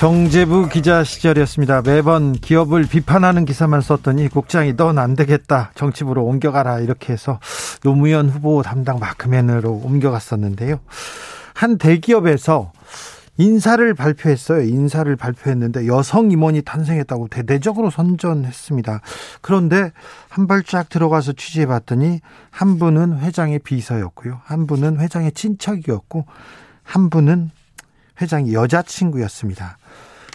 경제부 기자 시절이었습니다. 매번 기업을 비판하는 기사만 썼더니 국장이 넌 안 되겠다. 정치부로 옮겨가라. 이렇게 해서 노무현 후보 담당 마크맨으로 옮겨갔었는데요. 한 대기업에서 인사를 발표했어요. 인사를 발표했는데 여성 임원이 탄생했다고 대대적으로 선전했습니다. 그런데 한 발짝 들어가서 취재해 봤더니 한 분은 회장의 비서였고요. 한 분은 회장의 친척이었고 한 분은 회장의 여자친구였습니다.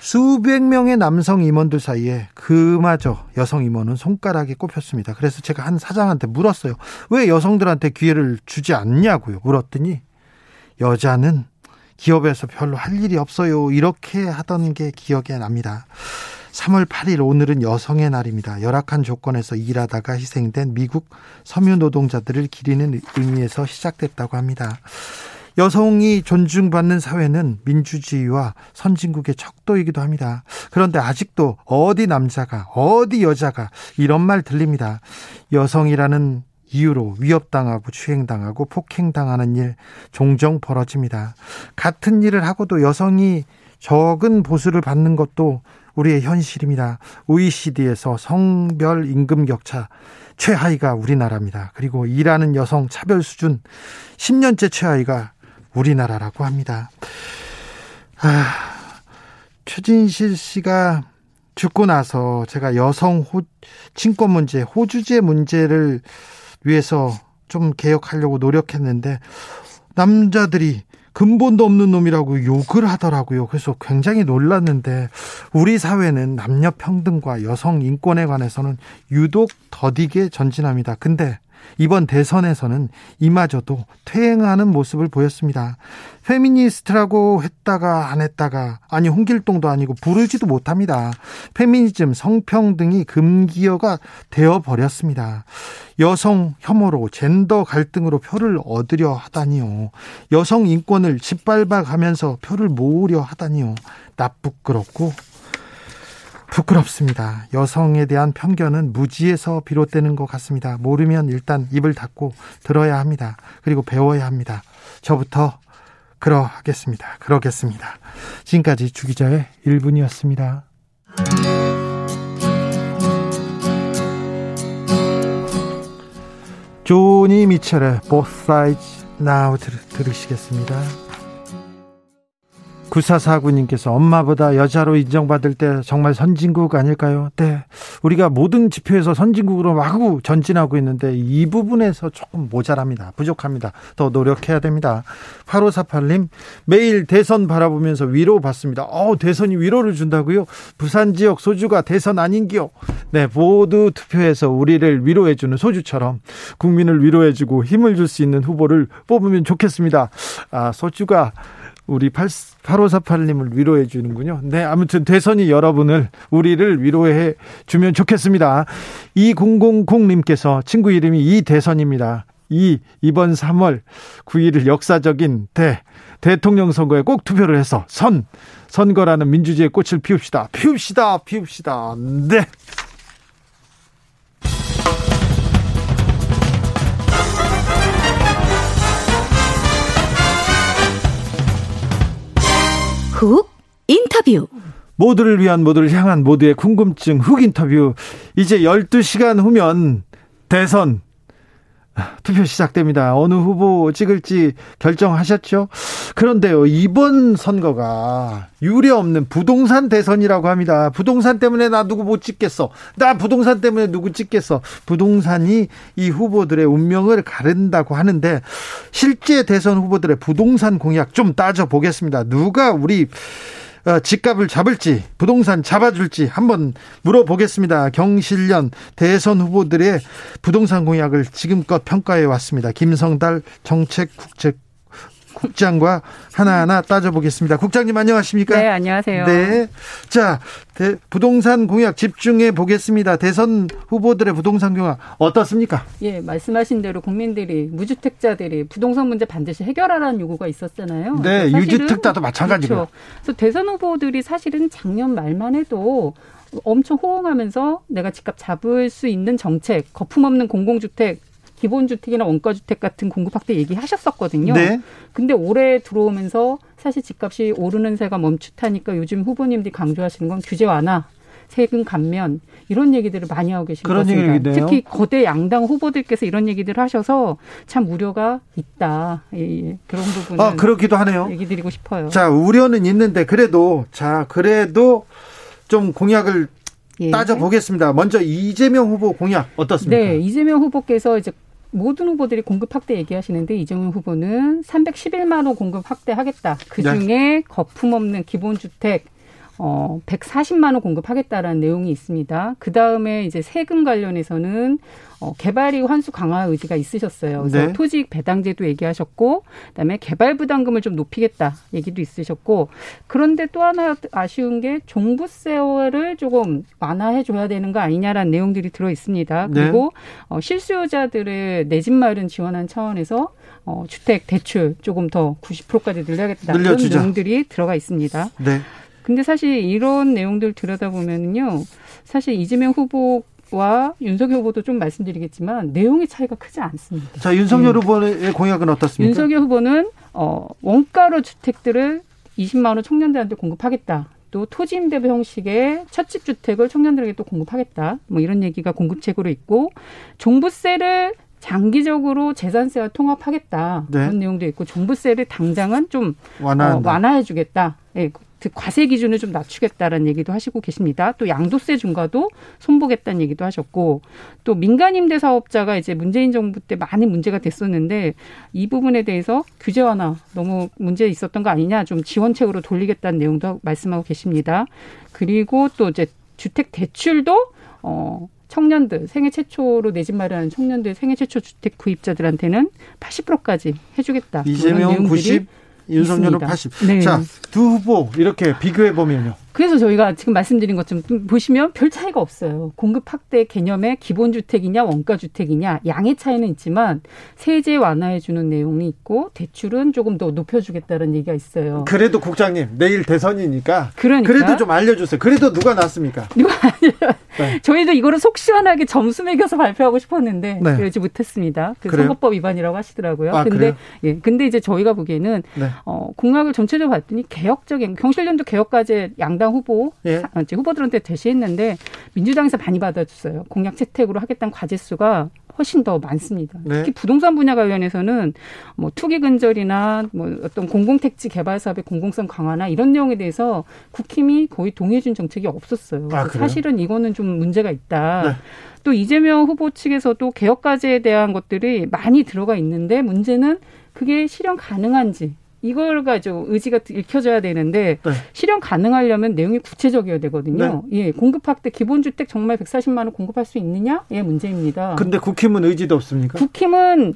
수백 명의 남성 임원들 사이에 그마저 여성 임원은 손가락에 꼽혔습니다. 그래서 제가 한 사장한테 물었어요. 왜 여성들한테 기회를 주지 않냐고요. 물었더니 여자는 기업에서 별로 할 일이 없어요. 이렇게 하던 게 기억에 납니다. 3월 8일 오늘은 여성의 날입니다. 열악한 조건에서 일하다가 희생된 미국 섬유 노동자들을 기리는 의미에서 시작됐다고 합니다. 여성이 존중받는 사회는 민주주의와 선진국의 척도이기도 합니다. 그런데 아직도 어디 남자가 어디 여자가 이런 말 들립니다. 여성이라는 이유로 위협당하고 추행당하고 폭행당하는 일 종종 벌어집니다. 같은 일을 하고도 여성이 적은 보수를 받는 것도 우리의 현실입니다. OECD에서 성별 임금 격차 최하위가 우리나라입니다. 그리고 일하는 여성 차별 수준 10년째 최하위가 우리나라라고 합니다. 아, 최진실 씨가 죽고 나서 제가 여성 호, 친권 문제, 호주제 문제를 위해서 좀 개혁하려고 노력했는데 남자들이 근본도 없는 놈이라고 욕을 하더라고요. 그래서 굉장히 놀랐는데 우리 사회는 남녀 평등과 여성 인권에 관해서는 유독 더디게 전진합니다. 근데 이번 대선에서는 이마저도 퇴행하는 모습을 보였습니다. 페미니스트라고 했다가 안 했다가 아니 홍길동도 아니고 부르지도 못합니다. 페미니즘 성평등이 금기어가 되어 버렸습니다. 여성 혐오로 젠더 갈등으로 표를 얻으려 하다니요. 여성 인권을 짓밟아 가면서 표를 모으려 하다니요. 나쁘끄럽고 부끄럽습니다. 여성에 대한 편견은 무지에서 비롯되는 것 같습니다. 모르면 일단 입을 닫고 들어야 합니다. 그리고 배워야 합니다. 저부터 그러하겠습니다. 그러겠습니다. 지금까지 주기자의 1분이었습니다. 조니 미첼의 Both Sides Now 들으시겠습니다. 9449님께서 엄마보다 여자로 인정받을 때 정말 선진국 아닐까요? 네. 우리가 모든 지표에서 선진국으로 마구 전진하고 있는데 이 부분에서 조금 모자랍니다. 부족합니다. 더 노력해야 됩니다. 8548님, 매일 대선 바라보면서 위로 받습니다. 어, 대선이 위로를 준다고요? 부산 지역 소주가 대선 아닌기요? 네, 모두 투표해서 우리를 위로해주는 소주처럼 국민을 위로해주고 힘을 줄 수 있는 후보를 뽑으면 좋겠습니다. 아, 소주가 우리 8548님을 위로해 주는군요. 네, 아무튼 대선이 여러분을, 우리를 위로해 주면 좋겠습니다. 2000님께서 친구 이름이 이 대선입니다. 이, 이번 3월 9일을 역사적인 대, 대통령 선거에 꼭 투표를 해서 선, 선거라는 민주주의의 꽃을 피웁시다. 피웁시다. 피웁시다. 네. 훅 인터뷰. 모두를 위한 모두를 향한 모두의 궁금증 훅 인터뷰. 이제 12시간 후면 대선 투표 시작됩니다. 어느 후보 찍을지 결정하셨죠? 그런데요, 이번 선거가 유례 없는 부동산 대선이라고 합니다. 부동산 때문에 나 누구 못 찍겠어. 나 부동산 때문에 누구 찍겠어. 부동산이 이 후보들의 운명을 가른다고 하는데 실제 대선 후보들의 부동산 공약 좀 따져보겠습니다. 누가 우리 어, 집값을 잡을지 부동산 잡아줄지 한번 물어보겠습니다. 경실련 대선 후보들의 부동산 공약을 지금껏 평가해 왔습니다. 김성달 정책국책 국장과 하나하나 따져보겠습니다. 국장님 안녕하십니까? 네, 안녕하세요. 네. 자, 대, 부동산 공약 집중해 보겠습니다. 대선 후보들의 부동산 공약 어떻습니까? 예, 말씀하신 대로 국민들이 무주택자들이 부동산 문제 반드시 해결하라는 요구가 있었잖아요. 네, 유주택자도 마찬가지고. 그렇죠. 그래서 대선 후보들이 사실은 작년 말만 해도 엄청 호응하면서 내가 집값 잡을 수 있는 정책, 거품 없는 공공주택 기본주택이나 원가주택 같은 공급 확대 얘기하셨었거든요. 네. 근데 올해 들어오면서 사실 집값이 오르는 새가 멈칫하니까 요즘 후보님들이 강조하시는 건 규제 완화, 세금 감면 이런 얘기들을 많이 하고 계신 것 같습니다. 특히 거대 양당 후보들께서 이런 얘기들을 하셔서 참 우려가 있다. 예, 예. 그런 부분 아, 그렇기도 하네요. 얘기 드리고 싶어요. 자, 우려는 있는데 그래도 자, 그래도 좀 공약을 예. 따져 보겠습니다. 먼저 이재명 후보 공약 어떻습니까? 네, 이재명 후보께서 이제 모든 후보들이 공급 확대 얘기하시는데 이재명 후보는 311만 호 공급 확대하겠다. 그 중에 네. 거품 없는 기본주택 어, 140만 원 공급하겠다라는 내용이 있습니다. 그 다음에 이제 세금 관련해서는 어, 개발이익 환수 강화 의지가 있으셨어요. 그래서 네. 토지 배당제도 얘기하셨고, 그다음에 개발 부담금을 좀 높이겠다 얘기도 있으셨고, 그런데 또 하나 아쉬운 게 종부세를 조금 완화해 줘야 되는 거 아니냐라는 내용들이 들어 있습니다. 네. 그리고 네. 어, 실수요자들의 내 집 마련 지원하는 차원에서 어, 주택 대출 조금 더 90%까지 늘려야겠다. 이런 내용들이 들어가 있습니다. 네. 근데 사실 이런 내용들 들여다보면요. 사실 이재명 후보 와 윤석열 후보도 좀 말씀드리겠지만 내용의 차이가 크지 않습니다. 자 윤석열 네. 후보의 공약은 어떻습니까? 윤석열 후보는 어, 원가로 주택들을 20만 원 청년들한테 공급하겠다. 또 토지 임대부 형식의 첫집 주택을 청년들에게 또 공급하겠다. 뭐 이런 얘기가 공급책으로 있고 종부세를 장기적으로 재산세와 통합하겠다. 네. 그런 내용도 있고 종부세를 당장은 좀 어, 완화해주겠다. 예, 그 과세 기준을 좀 낮추겠다라는 얘기도 하시고 계십니다. 또 양도세 중과도 손보겠다는 얘기도 하셨고 또 민간 임대 사업자가 이제 문재인 정부 때 많이 문제가 됐었는데 이 부분에 대해서 규제 완화 너무 문제 있었던 거 아니냐 좀 지원책으로 돌리겠다는 내용도 말씀하고 계십니다. 그리고 또 이제 주택 대출도 어 청년들 생애 최초로 내 집 마련하는 청년들 생애 최초 주택 구입자들한테는 80%까지 해주겠다. 이재명 90 윤석열은 80. 네. 자, 두 후보 이렇게 비교해 보면요. 그래서 저희가 지금 말씀드린 것처럼 보시면 별 차이가 없어요. 공급 확대 개념의 기본 주택이냐 원가 주택이냐 양의 차이는 있지만 세제 완화해 주는 내용이 있고 대출은 조금 더 높여 주겠다는 얘기가 있어요. 그래도 국장님 내일 대선이니까 그러니까? 그래도 좀 알려 주세요. 그래도 누가 낫습니까? 누가 네. 저희도 이거를 속 시원하게 점수 매겨서 발표하고 싶었는데 네. 그러지 못했습니다. 그 선거법 위반이라고 하시더라고요. 아, 근데 그래요? 예. 근데 이제 저희가 보기에는 네. 어, 공약을 전체적으로 봤더니 개혁적인 경실련도 개혁까지 양당 민주당 후보 예. 후보들한테 제시했는데 민주당에서 많이 받아줬어요. 공약 채택으로 하겠다는 과제 수가 훨씬 더 많습니다. 네. 특히 부동산 분야 관련해서는 뭐 투기 근절이나 뭐 어떤 공공택지 개발 사업의 공공성 강화나 이런 내용에 대해서 국힘이 거의 동의해준 정책이 없었어요. 아, 사실은 이거는 좀 문제가 있다. 네. 또 이재명 후보 측에서도 개혁과제에 대한 것들이 많이 들어가 있는데 문제는 그게 실현 가능한지 이걸 가지고 의지가 읽혀져야 되는데 네. 실현 가능하려면 내용이 구체적이어야 되거든요. 네. 예, 공급 확대 기본 주택 정말 140만 원 공급할 수 있느냐? 예, 문제입니다. 근데 국힘은 의지도 없습니까? 국힘은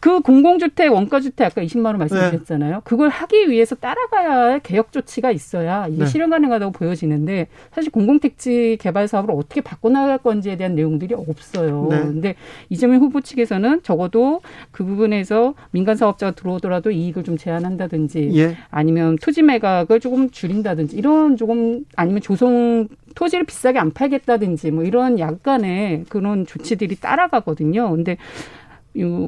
그 공공주택, 원가주택 아까 20만 원 말씀드렸잖아요. 네. 그걸 하기 위해서 따라가야 할 개혁 조치가 있어야 이게 네. 실현 가능하다고 보여지는데 사실 공공택지 개발 사업을 어떻게 바꿔나갈 건지에 대한 내용들이 없어요. 네. 근데 이재명 후보 측에서는 적어도 그 부분에서 민간 사업자가 들어오더라도 이익을 좀 제한한다든지 예. 아니면 토지 매각을 조금 줄인다든지 이런 조금 아니면 조성 토지를 비싸게 안 팔겠다든지 뭐 이런 약간의 그런 조치들이 따라가거든요. 근데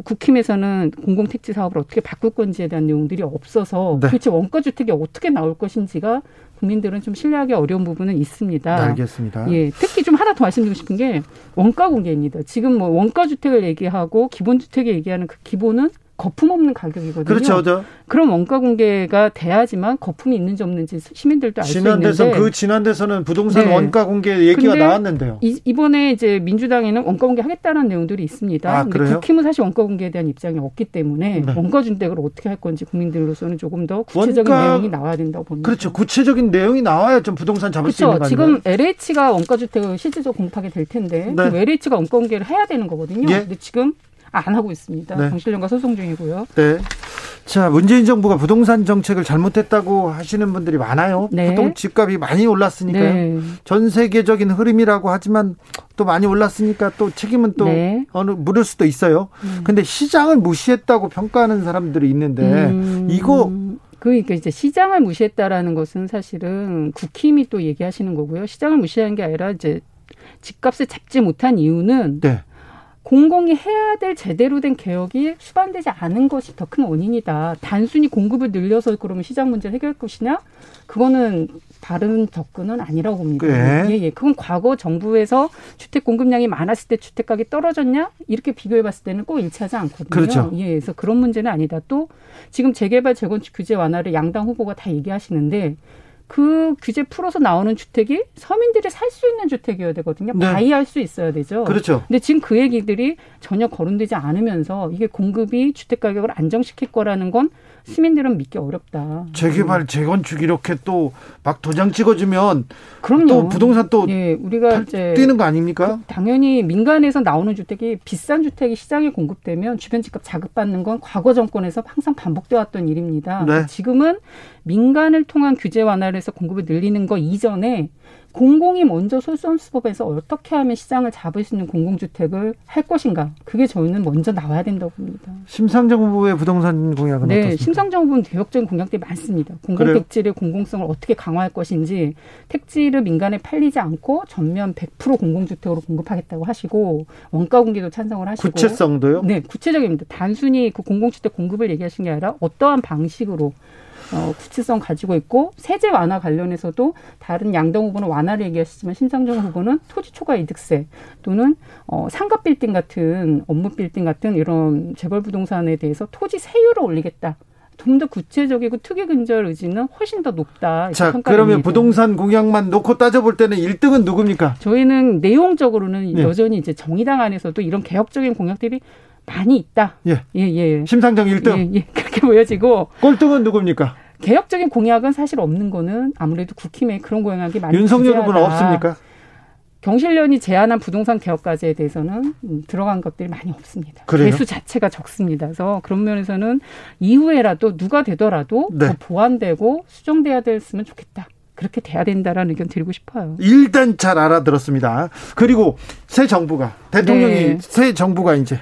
국힘에서는 공공택지 사업을 어떻게 바꿀 건지에 대한 내용들이 없어서 네. 도대체 원가 주택이 어떻게 나올 것인지가 국민들은 좀 신뢰하기 어려운 부분은 있습니다. 알겠습니다. 예, 특히 좀 하나 더 말씀드리고 싶은 게 원가 공개입니다. 지금 뭐 원가 주택을 얘기하고 기본 주택을 얘기하는 그 기본은 거품 없는 가격이거든요. 그렇죠. 저. 그럼 원가 공개가 돼야지만 거품이 있는지 없는지 시민들도 알 수 있는데. 지난 대선 그 지난 대선은 부동산 네. 원가 공개 얘기가 나왔는데요. 이, 번에 이제 민주당에는 원가 공개 하겠다는 내용들이 있습니다. 아, 그런데 국힘은 사실 원가 공개에 대한 입장이 없기 때문에 네. 원가 준택을 어떻게 할 건지 국민들로서는 조금 더 구체적인 원가, 내용이 나와야 된다고 봅니다. 그렇죠. 구체적인 내용이 나와야 좀 부동산 잡을 그렇죠. 수 있는 거아요 지금 LH가 원가 주택을 실질적으로 공급하게 될 텐데 네. LH가 원가 공개를 해야 되는 거거든요. 예. 근데 지금 안 하고 있습니다. 네. 정실련과 소송 중이고요. 네. 자, 문재인 정부가 부동산 정책을 잘못했다고 하시는 분들이 많아요. 네. 보통 집값이 많이 올랐으니까요. 네. 전 세계적인 흐름이라고 하지만 또 많이 올랐으니까 또 책임은 또 네. 어느 물을 수도 있어요. 음. 근데 시장을 무시했다고 평가하는 사람들이 있는데 음. 이거 그러니까 이제 시장을 무시했다라는 것은 사실은 국힘이 또 얘기하시는 거고요. 시장을 무시한 게 아니라 이제 집값을 잡지 못한 이유는 네. 공공이 해야 될 제대로 된 개혁이 수반되지 않은 것이 더 큰 원인이다. 단순히 공급을 늘려서 그러면 시장 문제를 해결할 것이냐? 그거는 다른 접근은 아니라고 봅니다. 네. 예, 예. 그건 과거 정부에서 주택 공급량이 많았을 때 주택 가격이 떨어졌냐? 이렇게 비교해 봤을 때는 꼭 일치하지 않거든요. 그렇죠. 예, 그래서 그런 문제는 아니다. 또 지금 재개발 재건축 규제 완화를 양당 후보가 다 얘기하시는데 그 규제 풀어서 나오는 주택이 서민들이 살 수 있는 주택이어야 되거든요. 네. 바이할 수 있어야 되죠. 그렇죠. 근데 지금 그 얘기들이 전혀 거론되지 않으면서 이게 공급이 주택 가격을 안정시킬 거라는 건 시민들은 믿기 어렵다. 재개발, 재건축 이렇게 또 막 도장 찍어주면 그럼요. 또 부동산 또 예, 우리가 이제 뛰는 거 아닙니까? 그 당연히 민간에서 나오는 주택이 비싼 주택이 시장에 공급되면 주변 집값 자극받는 건 과거 정권에서 항상 반복돼 왔던 일입니다. 네. 지금은 민간을 통한 규제 완화를 해서 공급을 늘리는 거 이전에 공공이 먼저 솔선수법에서 어떻게 하면 시장을 잡을 수 있는 공공주택을 할 것인가. 그게 저희는 먼저 나와야 된다고 봅니다. 심상정 후보의 부동산 공약은 네, 어떻습니까? 심상정 후보는 개혁적인 공약들이 많습니다. 공공택지를 공공성을 어떻게 강화할 것인지 택지를 민간에 팔리지 않고 전면 100% 공공주택으로 공급하겠다고 하시고 원가 공개도 찬성을 하시고 구체성도요? 네, 구체적입니다. 단순히 그 공공주택 공급을 얘기하신 게 아니라 어떠한 방식으로 어, 구체성 가지고 있고 세제 완화 관련해서도 다른 양당 후보는 완화를 얘기하시지만 심상정 후보는 토지 초과 이득세 또는 어, 상가 빌딩 같은 업무 빌딩 같은 이런 재벌 부동산에 대해서 토지 세율을 올리겠다. 좀 더 구체적이고 특이 근절 의지는 훨씬 더 높다. 자, 그러면 부동산 공약만 놓고 따져볼 때는 1등은 누굽니까? 저희는 내용적으로는 네. 여전히 이제 정의당 안에서도 이런 개혁적인 공약들이 많이 있다. 예. 예, 예. 심상정 1등. 예, 예. 그렇게 보여지고. 꼴등은 누굽니까? 개혁적인 공약은 사실 없는 거는 아무래도 국힘에 그런 공약이 많이 윤석열 후보는 없습니까? 경실련이 제안한 부동산 개혁까지에 대해서는 음, 들어간 것들이 많이 없습니다. 그래요? 개수 자체가 적습니다. 그래서 그런 면에서는 이후에라도 누가 되더라도 네. 더 보완되고 수정돼야 됐으면 좋겠다. 그렇게 돼야 된다라는 의견 드리고 싶어요. 일단 잘 알아들었습니다. 그리고 새 정부가 대통령이 네. 새 정부가 이제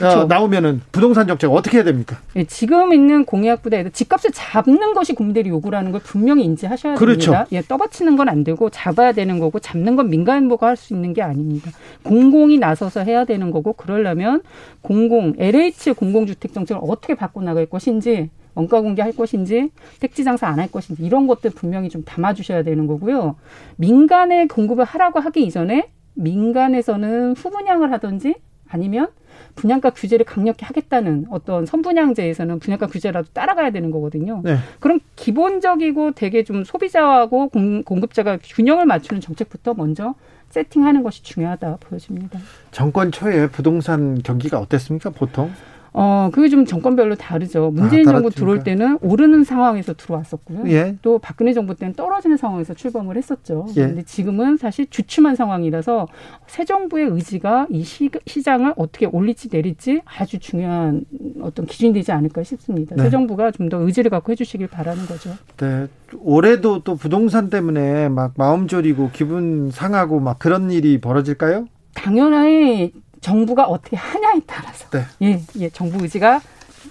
그렇죠. 나오면은 부동산 정책 어떻게 해야 됩니까? 네, 지금 있는 공약보다 집값을 잡는 것이 국민들이 요구하는 걸 분명히 인지하셔야 그렇죠. 됩니다. 예, 떠받치는 건 안 되고 잡아야 되는 거고 잡는 건 민간부가 할 수 있는 게 아닙니다. 공공이 나서서 해야 되는 거고 그러려면 공공 LH 공공주택 정책을 어떻게 바꿔 나갈 것인지 원가 공개할 것인지 택지 장사 안 할 것인지 이런 것들 분명히 좀 담아주셔야 되는 거고요. 민간에 공급을 하라고 하기 이전에 민간에서는 후분양을 하든지 아니면 분양가 규제를 강력히 하겠다는 어떤 선분양제에서는 분양가 규제라도 따라가야 되는 거거든요. 네. 그럼 기본적이고 되게 좀 소비자하고 공, 공급자가 균형을 맞추는 정책부터 먼저 세팅하는 것이 중요하다 보여집니다. 정권 초에 부동산 경기가 어땠습니까, 보통? 어, 그게 좀 정권별로 다르죠. 문재인 아, 정부 들어올 때는 오르는 상황에서 들어왔었고요. 예. 또 박근혜 정부 때는 떨어지는 상황에서 출범을 했었죠. 예. 근데 지금은 사실 주춤한 상황이라서 새 정부의 의지가 이 시, 시장을 어떻게 올릴지 내릴지 아주 중요한 어떤 기준이 되지 않을까 싶습니다. 네. 새 정부가 좀 더 의지를 갖고 해주시길 바라는 거죠. 네. 올해도 또 부동산 때문에 막 마음 졸이고 기분 상하고 막 그런 일이 벌어질까요? 당연히 정부가 어떻게 하냐에 따라서 네. 예, 예, 정부 의지가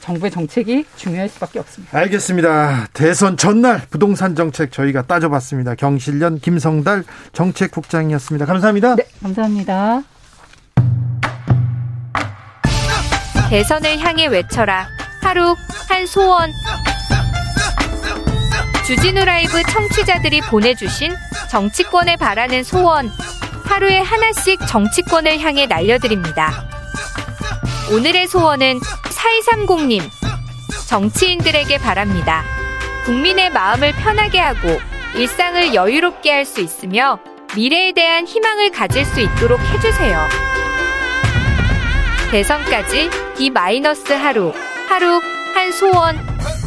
정부의 정책이 중요할 수밖에 없습니다. 알겠습니다. 대선 전날 부동산 정책 저희가 따져봤습니다. 경실련 김성달 정책국장이었습니다. 감사합니다. 네, 감사합니다. 대선을 향해 외쳐라. 하루 한 소원. 주진우 라이브 청취자들이 보내주신 정치권에 바라는 소원. 하루에 하나씩 정치권을 향해 날려드립니다. 오늘의 소원은 4230님. 정치인들에게 바랍니다. 국민의 마음을 편하게 하고 일상을 여유롭게 할 수 있으며 미래에 대한 희망을 가질 수 있도록 해주세요. 대선까지 D- 하루, 하루 한 소원.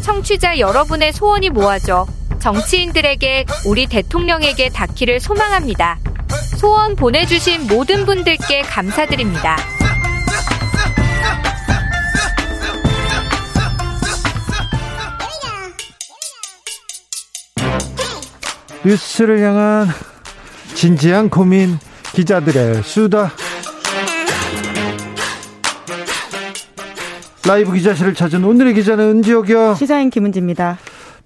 청취자 여러분의 소원이 모아져 정치인들에게 우리 대통령에게 닿기를 소망합니다. 소원 보내주신 모든 분들께 감사드립니다. 뉴스를 향한 진지한 고민 기자들의 수다. 라이브 기자실을 찾은 오늘의 기자는 은지옥이요. 시사인 김은지입니다.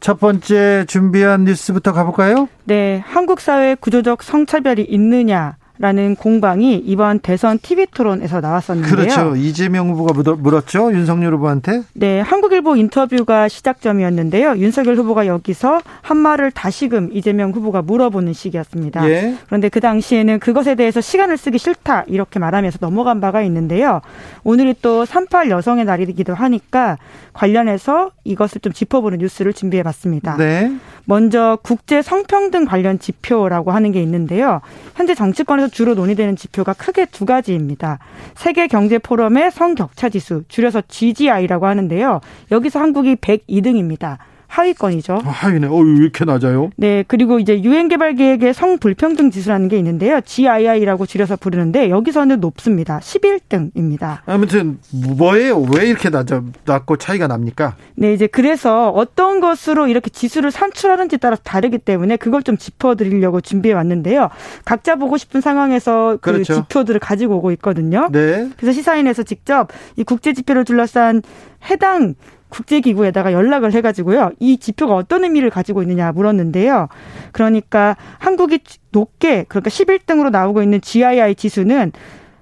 첫 번째 준비한 뉴스부터 가볼까요? 네 한국 사회 구조적 성차별이 있느냐 라는 공방이 이번 대선 TV 토론에서 나왔었는데요. 그렇죠. 이재명 후보가 물었죠. 윤석열 후보한테. 네, 한국일보 인터뷰가 시작점이었는데요. 윤석열 후보가 여기서 한 말을 다시금 이재명 후보가 물어보는 식이었습니다. 예. 그런데 그 당시에는 그것에 대해서 시간을 쓰기 싫다 이렇게 말하면서 넘어간 바가 있는데요. 오늘이 또 38 여성의 날이기도 하니까 관련해서 이것을 좀 짚어보는 뉴스를 준비해 봤습니다. 네. 먼저 국제 성평등 관련 지표라고 하는 게 있는데요. 현재 정치권에서 주로 논의되는 지표가 크게 두 가지입니다. 세계 경제 포럼의 성격차 지수, 줄여서 GGI라고 하는데요. 여기서 한국이 102등입니다. 하위권이죠. 아, 하위네. 어, 왜 이렇게 낮아요? 네. 그리고 이제 유엔 개발 계획의 성불평등 지수라는 게 있는데요. GII라고 줄여서 부르는데 여기서는 높습니다. 11등입니다. 아무튼 뭐예요? 왜 이렇게 낮아, 낮고 차이가 납니까? 네. 이제 그래서 어떤 것으로 이렇게 지수를 산출하는지 따라 다르기 때문에 그걸 좀 짚어 드리려고 준비해 왔는데요. 각자 보고 싶은 상황에서 그 그렇죠. 지표들을 가지고 오고 있거든요. 네. 그래서 시사인에서 직접 이 국제 지표를 둘러싼 해당 국제기구에다가 연락을 해가지고요. 이 지표가 어떤 의미를 가지고 있느냐 물었는데요. 그러니까 한국이 높게, 그러니까 11등으로 나오고 있는 GII 지수는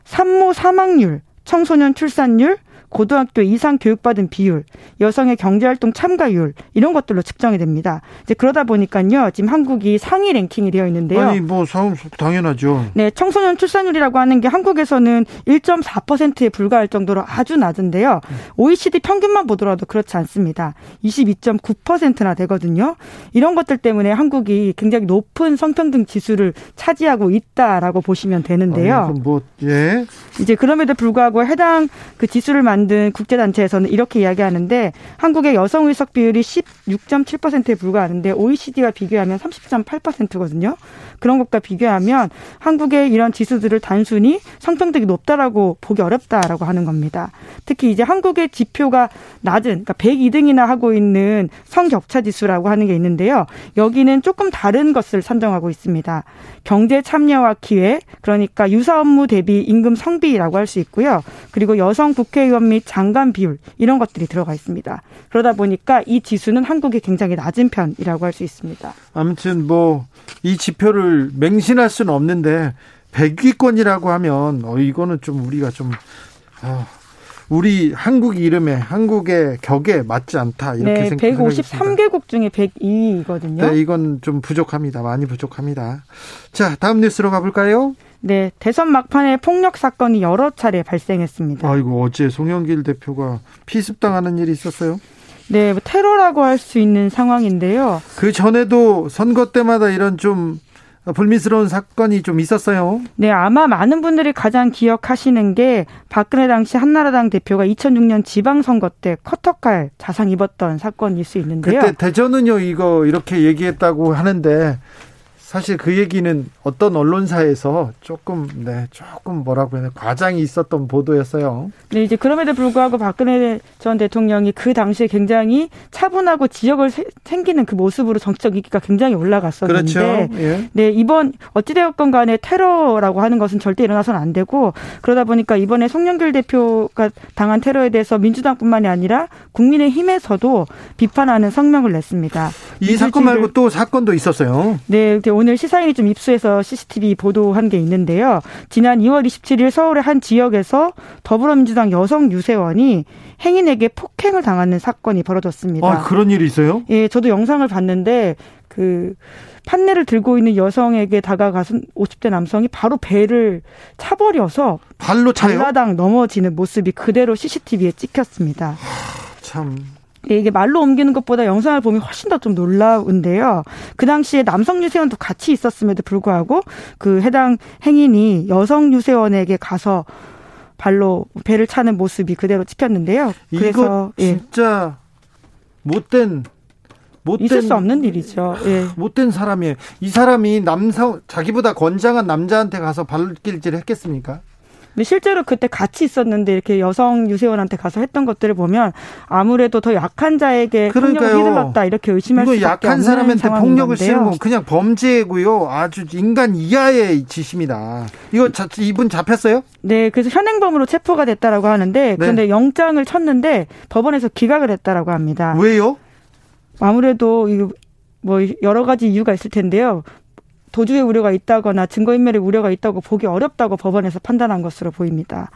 산모 사망률, 청소년 출산율, 고등학교 이상 교육받은 비율, 여성의 경제활동 참가율 이런 것들로 측정이 됩니다. 이제 그러다 보니까요, 지금 한국이 상위 랭킹이 되어 있는데요. 아니 뭐 상, 당연하죠. 네, 청소년 출산율이라고 하는 게 한국에서는 1.4%에 불과할 정도로 아주 낮은데요. OECD 평균만 보더라도 그렇지 않습니다. 22.9%나 되거든요. 이런 것들 때문에 한국이 굉장히 높은 성평등 지수를 차지하고 있다라고 보시면 되는데요. 아니, 뭐 예. 이제 그럼에도 불구하고 해당 그 지수를 만 만든 국제단체에서는 이렇게 이야기하는데 한국의 여성 의석 비율이 16.7%에 불과하는데 OECD와 비교하면 30.8%거든요. 그런 것과 비교하면 한국의 이런 지수들을 단순히 성평등이 높다라고 보기 어렵다라고 하는 겁니다. 특히 이제 한국의 지표가 낮은 그러니까 102등이나 하고 있는 성격차 지수라고 하는 게 있는데요. 여기는 조금 다른 것을 산정하고 있습니다. 경제 참여와 기회 그러니까 유사 업무 대비 임금 성비라고 할 수 있고요. 그리고 여성 국회의원 및 장관 비율 이런 것들이 들어가 있습니다. 그러다 보니까 이 지수는 한국이 굉장히 낮은 편이라고 할 수 있습니다. 아무튼 뭐 이 지표를 맹신할 수는 없는데 100위권이라고 하면 어 이거는 좀 우리가 좀 아, 우리 한국 이름에 한국의 격에 맞지 않다 이렇게 네, 생각합니다. 153개국 중에 102거든요. 네, 이건 좀 부족합니다. 많이 부족합니다. 자, 다음 뉴스로 가볼까요? 네, 대선 막판에 폭력 사건이 여러 차례 발생했습니다. 아이고 어제 송영길 대표가 피습당하는 일이 있었어요. 네, 뭐 테러라고 할 수 있는 상황인데요. 그 전에도 선거 때마다 이런 좀 불미스러운 사건이 좀 있었어요. 네, 아마 많은 분들이 가장 기억하시는 게 박근혜 당시 한나라당 대표가 2006년 지방선거 때 커터칼 자상 입었던 사건일 수 있는데요. 그때 대전은요 이거 이렇게 얘기했다고 하는데 사실 그 얘기는 어떤 언론사에서 조금 네 조금 뭐라고 해야 되나 과장이 있었던 보도였어요. 네 이제 그럼에도 불구하고 박근혜 전 대통령이 그 당시에 굉장히 차분하고 지역을 세, 생기는 그 모습으로 정치적 인기가 굉장히 올라갔었는데 그렇죠. 예. 네 이번 어찌되었건 간에 테러라고 하는 것은 절대 일어나서는 안 되고 그러다 보니까 이번에 송영길 대표가 당한 테러에 대해서 민주당뿐만이 아니라 국민의힘에서도 비판하는 성명을 냈습니다. 이 사건 말고 또 사건도 있었어요. 네, 오늘 시사인이 좀 입수해서 CCTV 보도한 게 있는데요. 지난 2월 27일 서울의 한 지역에서 더불어민주당 여성 유세원이 행인에게 폭행을 당하는 사건이 벌어졌습니다. 아, 그런 일이 있어요? 예, 저도 영상을 봤는데 그 판넬을 들고 있는 여성에게 다가가서 50대 남성이 바로 배를 차버려서 발로 차요? 발라당 넘어지는 모습이 그대로 CCTV에 찍혔습니다. 하, 참 예, 이게 말로 옮기는 것보다 영상을 보면 훨씬 더 좀 놀라운데요. 그 당시에 남성 유세원도 같이 있었음에도 불구하고 그 해당 행인이 여성 유세원에게 가서 발로 배를 차는 모습이 그대로 찍혔는데요. 그래서 예. 진짜 못된 못된 있을 수 없는 일이죠. 예. 못된 사람이에요. 이 사람이 남성 자기보다 건장한 남자한테 가서 발길질 했겠습니까? 근데 실제로 그때 같이 있었는데 이렇게 여성 유세원한테 가서 했던 것들을 보면 아무래도 더 약한 자에게 그러니까요. 폭력을 휘둘렀다 이렇게 의심할 수밖에 약한 사람한테 폭력을 쓰는 건 그냥 범죄고요. 아주 인간 이하의 짓입니다. 이거 자, 이분 잡혔어요? 네, 그래서 현행범으로 체포가 됐다라고 하는데 네. 그런데 영장을 쳤는데 법원에서 기각을 했다라고 합니다. 왜요? 아무래도 뭐 여러 가지 이유가 있을 텐데요. 도주의 우려가 있다거나 증거인멸의 우려가 있다고 보기 어렵다고 법원에서 판단한 것으로 보입니다.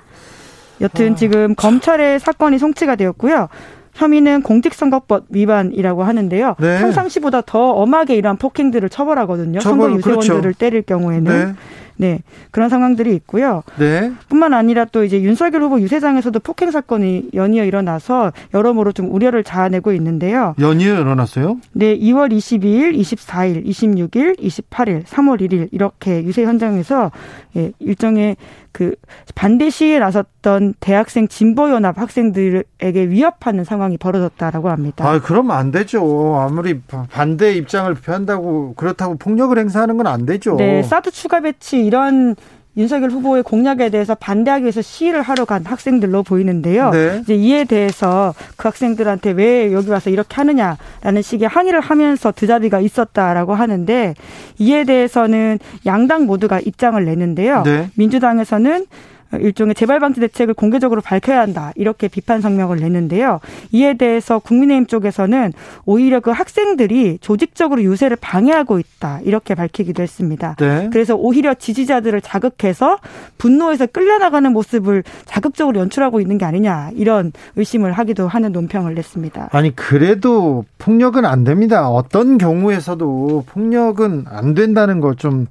여튼 아, 지금 검찰의 사건이 송치가 되었고요. 혐의는 공직선거법 위반이라고 하는데요. 네. 평상시보다 더 엄하게 이러한 폭행들을 처벌하거든요. 처벌, 선거 유세원들을 그렇죠. 때릴 경우에는. 네. 네. 그런 상황들이 있고요. 네. 뿐만 아니라 또 이제 윤석열 후보 유세장에서도 폭행 사건이 연이어 일어나서 여러모로 좀 우려를 자아내고 있는데요. 연이어 일어났어요? 네. 2월 22일, 24일, 26일, 28일, 3월 1일 이렇게 유세 현장에서 예, 일정의 그 반대 시위에 나섰던 대학생 진보연합 학생들에게 위협하는 상황이 벌어졌다라고 합니다. 아, 그러면 안 되죠. 아무리 반대 입장을 표한다고 그렇다고 폭력을 행사하는 건 안 되죠. 네, 사드 추가 배치 이런 윤석열 후보의 공약에 대해서 반대하기 위해서 시위를 하러 간 학생들로 보이는데요. 네. 이제 이에 대해서 그 학생들한테 왜 여기 와서 이렇게 하느냐라는 식의 항의를 하면서 드자비가 있었다라고 하는데 이에 대해서는 양당 모두가 입장을 내는데요. 네. 민주당에서는 일종의 재발 방지 대책을 공개적으로 밝혀야 한다. 이렇게 비판 성명을 냈는데요. 이에 대해서 국민의힘 쪽에서는 오히려 그 학생들이 조직적으로 유세를 방해하고 있다. 이렇게 밝히기도 했습니다. 네. 그래서 오히려 지지자들을 자극해서 분노에서 끌려나가는 모습을 자극적으로 연출하고 있는 게 아니냐. 이런 의심을 하기도 하는 논평을 냈습니다. 아니, 그래도 폭력은 안 됩니다. 어떤 경우에서도 폭력은 안 된다는 걸좀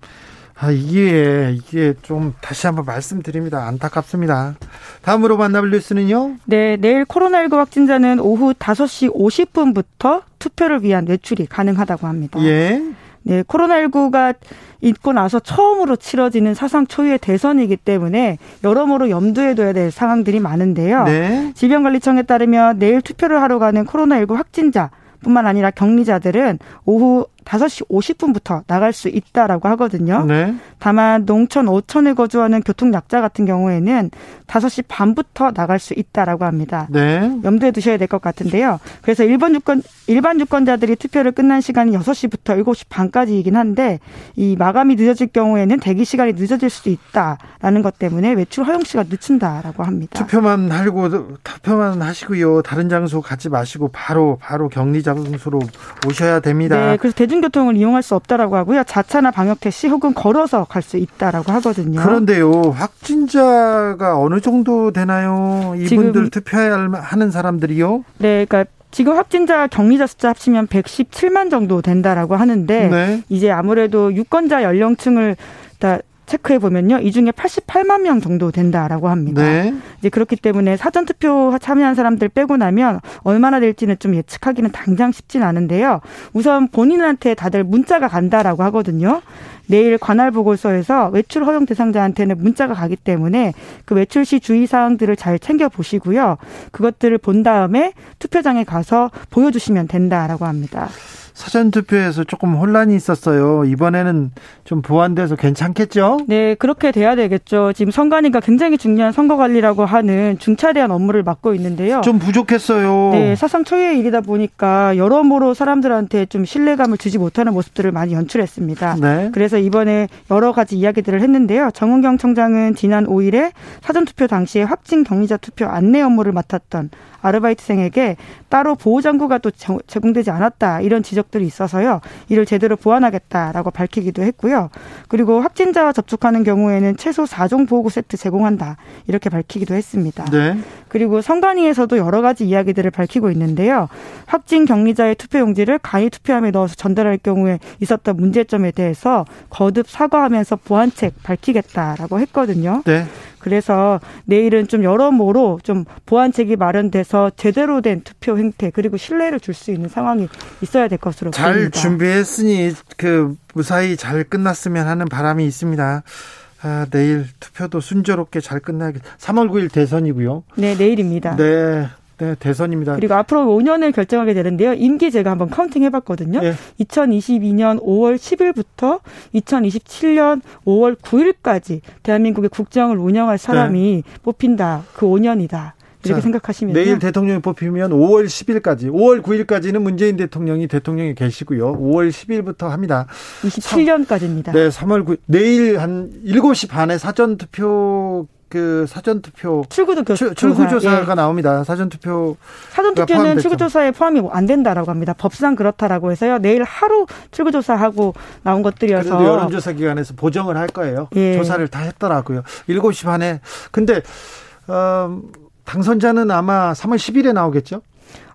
아, 이게, 이게 좀 다시 한번 말씀드립니다. 안타깝습니다. 다음으로 만나볼 뉴스는요? 네, 내일 코로나19 확진자는 오후 5시 50분부터 투표를 위한 외출이 가능하다고 합니다. 예. 네, 코로나19가 있고 나서 처음으로 치러지는 사상 초유의 대선이기 때문에 여러모로 염두에 둬야 될 상황들이 많은데요. 네. 질병관리청에 따르면 내일 투표를 하러 가는 코로나19 확진자 뿐만 아니라 격리자들은 오후 5시 50분부터 나갈 수 있다라고 하거든요. 네. 다만 농촌 5천을 거주하는 교통 약자 같은 경우에는 5시 반부터 나갈 수 있다라고 합니다. 네. 염두에 두셔야 될 것 같은데요. 그래서 일반 유권 일반 유권자들이 투표를 끝난 시간이 6시부터 7시 반까지이긴 한데 이 마감이 늦어질 경우에는 대기 시간이 늦어질 수도 있다라는 것 때문에 외출 허용 시가 늦춘다라고 합니다. 투표만 하고 투표만 하시고요. 다른 장소 가지 마시고 바로 바로 격리 장소로 오셔야 됩니다. 네. 그래서 대중 대중교통을 이용할 수 없다라고 하고요. 자차나 방역 택시 혹은 걸어서 갈 수 있다라고 하거든요. 그런데요, 확진자가 어느 정도 되나요? 이분들 투표해야 하는 사람들이요? 네, 그러니까 지금 확진자 격리자 숫자 합치면 117만 정도 된다라고 하는데 네. 이제 아무래도 유권자 연령층을 다 체크해 보면요. 이 중에 88만 명 정도 된다라고 합니다. 네. 이제 그렇기 때문에 사전 투표 참여한 사람들 빼고 나면 얼마나 될지는 좀 예측하기는 당장 쉽진 않은데요. 우선 본인한테 다들 문자가 간다라고 하거든요. 내일 관할 보고서에서 외출 허용 대상자한테는 문자가 가기 때문에 그 외출 시 주의 사항들을 잘 챙겨 보시고요. 그것들을 본 다음에 투표장에 가서 보여주시면 된다라고 합니다. 사전 투표에서 조금 혼란이 있었어요. 이번에는 좀 보완돼서 괜찮겠죠? 네, 그렇게 돼야 되겠죠. 지금 선관위가 굉장히 중요한 선거 관리라고 하는 중차대한 업무를 맡고 있는데요. 좀 부족했어요. 네, 사상 초유의 일이다 보니까 여러모로 사람들한테 좀 신뢰감을 주지 못하는 모습들을 많이 연출했습니다. 네. 그래서 이번에 여러 가지 이야기들을 했는데요. 정은경 청장은 지난 5일에 사전 투표 당시에 확진 격리자 투표 안내 업무를 맡았던 아르바이트생에게 따로 보호장구가 또 제공되지 않았다 이런 지적 들이 있어서요 이를 제대로 보완하겠다라고 밝히기도 했고요 그리고 확진자와 접촉하는 경우에는 최소 4종 보호구 세트 제공한다 이렇게 밝히기도 했습니다. 네. 그리고 선관위에서도 여러 가지 이야기들을 밝히고 있는데요 확진 격리자의 투표용지를 간이 투표함에 넣어서 전달할 경우에 있었던 문제점에 대해서 거듭 사과하면서 보완책 밝히겠다라고 했거든요. 네. 그래서 내일은 좀 여러모로 좀 보완책이 마련돼서 제대로 된 투표 행태 그리고 신뢰를 줄 수 있는 상황이 있어야 될 것으로 잘 보입니다. 준비했으니 그 무사히 잘 끝났으면 하는 바람이 있습니다. 아, 내일 투표도 순조롭게 잘 끝나게. 3월 9일 대선이고요. 네, 내일입니다. 네. 네, 대선입니다. 그리고 앞으로 5년을 결정하게 되는데요. 임기 제가 한번 counting 해봤거든요. 네. 2022년 5월 10일부터 2027년 5월 9일까지 대한민국의 국정을 운영할 사람이 네. 뽑힌다. 그 5년이다. 이렇게 자, 생각하시면 내일 대통령이 뽑히면 5월 10일까지, 5월 9일까지는 문재인 대통령이 대통령이 계시고요. 5월 10일부터 합니다. 27년까지입니다. 네, 3월 9일 내일 한 7시 반에 사전 투표 그 사전 투표 출구도 출, 출구 조사가 예. 나옵니다. 사전 투표 사전 투표는 출구 조사에 포함이 안 된다라고 합니다. 법상 그렇다라고 해서요. 내일 하루 출구 조사하고 나온 것들이어서 그래도 여론조사 기관에서 보정을 할 거예요. 예. 조사를 다 했더라고요. 7시 반에 근데 어 당선자는 아마 3월 10일에 나오겠죠?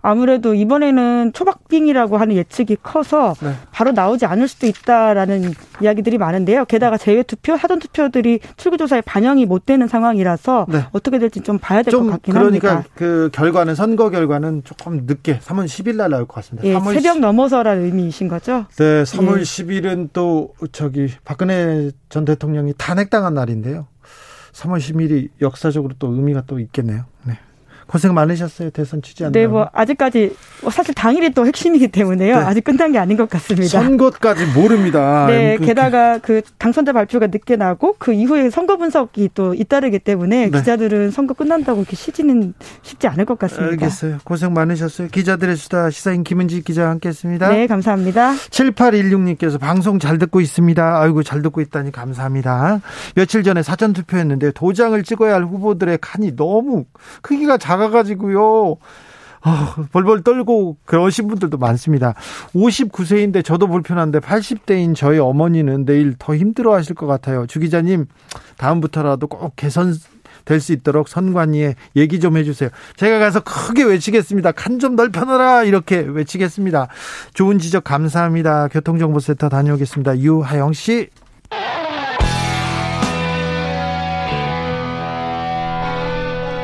아무래도 이번에는 초박빙이라고 하는 예측이 커서 네. 바로 나오지 않을 수도 있다라는 이야기들이 많은데요. 게다가 재외 투표, 사전 투표들이 출구조사에 반영이 못 되는 상황이라서 네. 어떻게 될지 좀 봐야 될 것 같긴 그러니까 합니다. 그러니까 그 결과는 선거 결과는 조금 늦게 3월 10일 날 나올 것 같습니다. 예, 새벽 10... 넘어서라는 의미이신 거죠? 네, 3월 예. 10일은 또 저기 박근혜 전 대통령이 탄핵당한 날인데요. 3월 10일이 역사적으로 또 의미가 또 있겠네요. 네. 고생 많으셨어요 대선 취재하느라. 네, 뭐 아직까지 뭐 사실 당일이 또 핵심이기 때문에요. 네. 아직 끝난 게 아닌 것 같습니다. 선거까지 모릅니다. 네, 그렇게. 게다가 그 당선자 발표가 늦게 나고 그 이후에 선거 분석이 또 잇따르기 때문에 네. 기자들은 선거 끝난다고 이렇게 쉬지는 쉽지 않을 것 같습니다. 알겠어요. 고생 많으셨어요. 기자들의 수다 시사인 김은지 기자와 함께했습니다. 네, 감사합니다. 7816님께서 방송 잘 듣고 있습니다. 아이고 잘 듣고 있다니 감사합니다. 며칠 전에 사전 투표했는데 도장을 찍어야 할 후보들의 칸이 너무 크기가 작아. 작아가지고요. 아, 벌벌 떨고 그러신 분들도 많습니다. 59세인데 저도 불편한데 80대인 저희 어머니는 내일 더 힘들어 하실 것 같아요. 주 기자님, 다음부터라도 꼭 개선 될수 있도록 선관위에 얘기 좀 해주세요. 제가 가서 크게 외치겠습니다. 칸 좀 넓혀놔라 이렇게 외치겠습니다. 좋은 지적 감사합니다. 교통정보센터 다녀오겠습니다. 유하영 씨.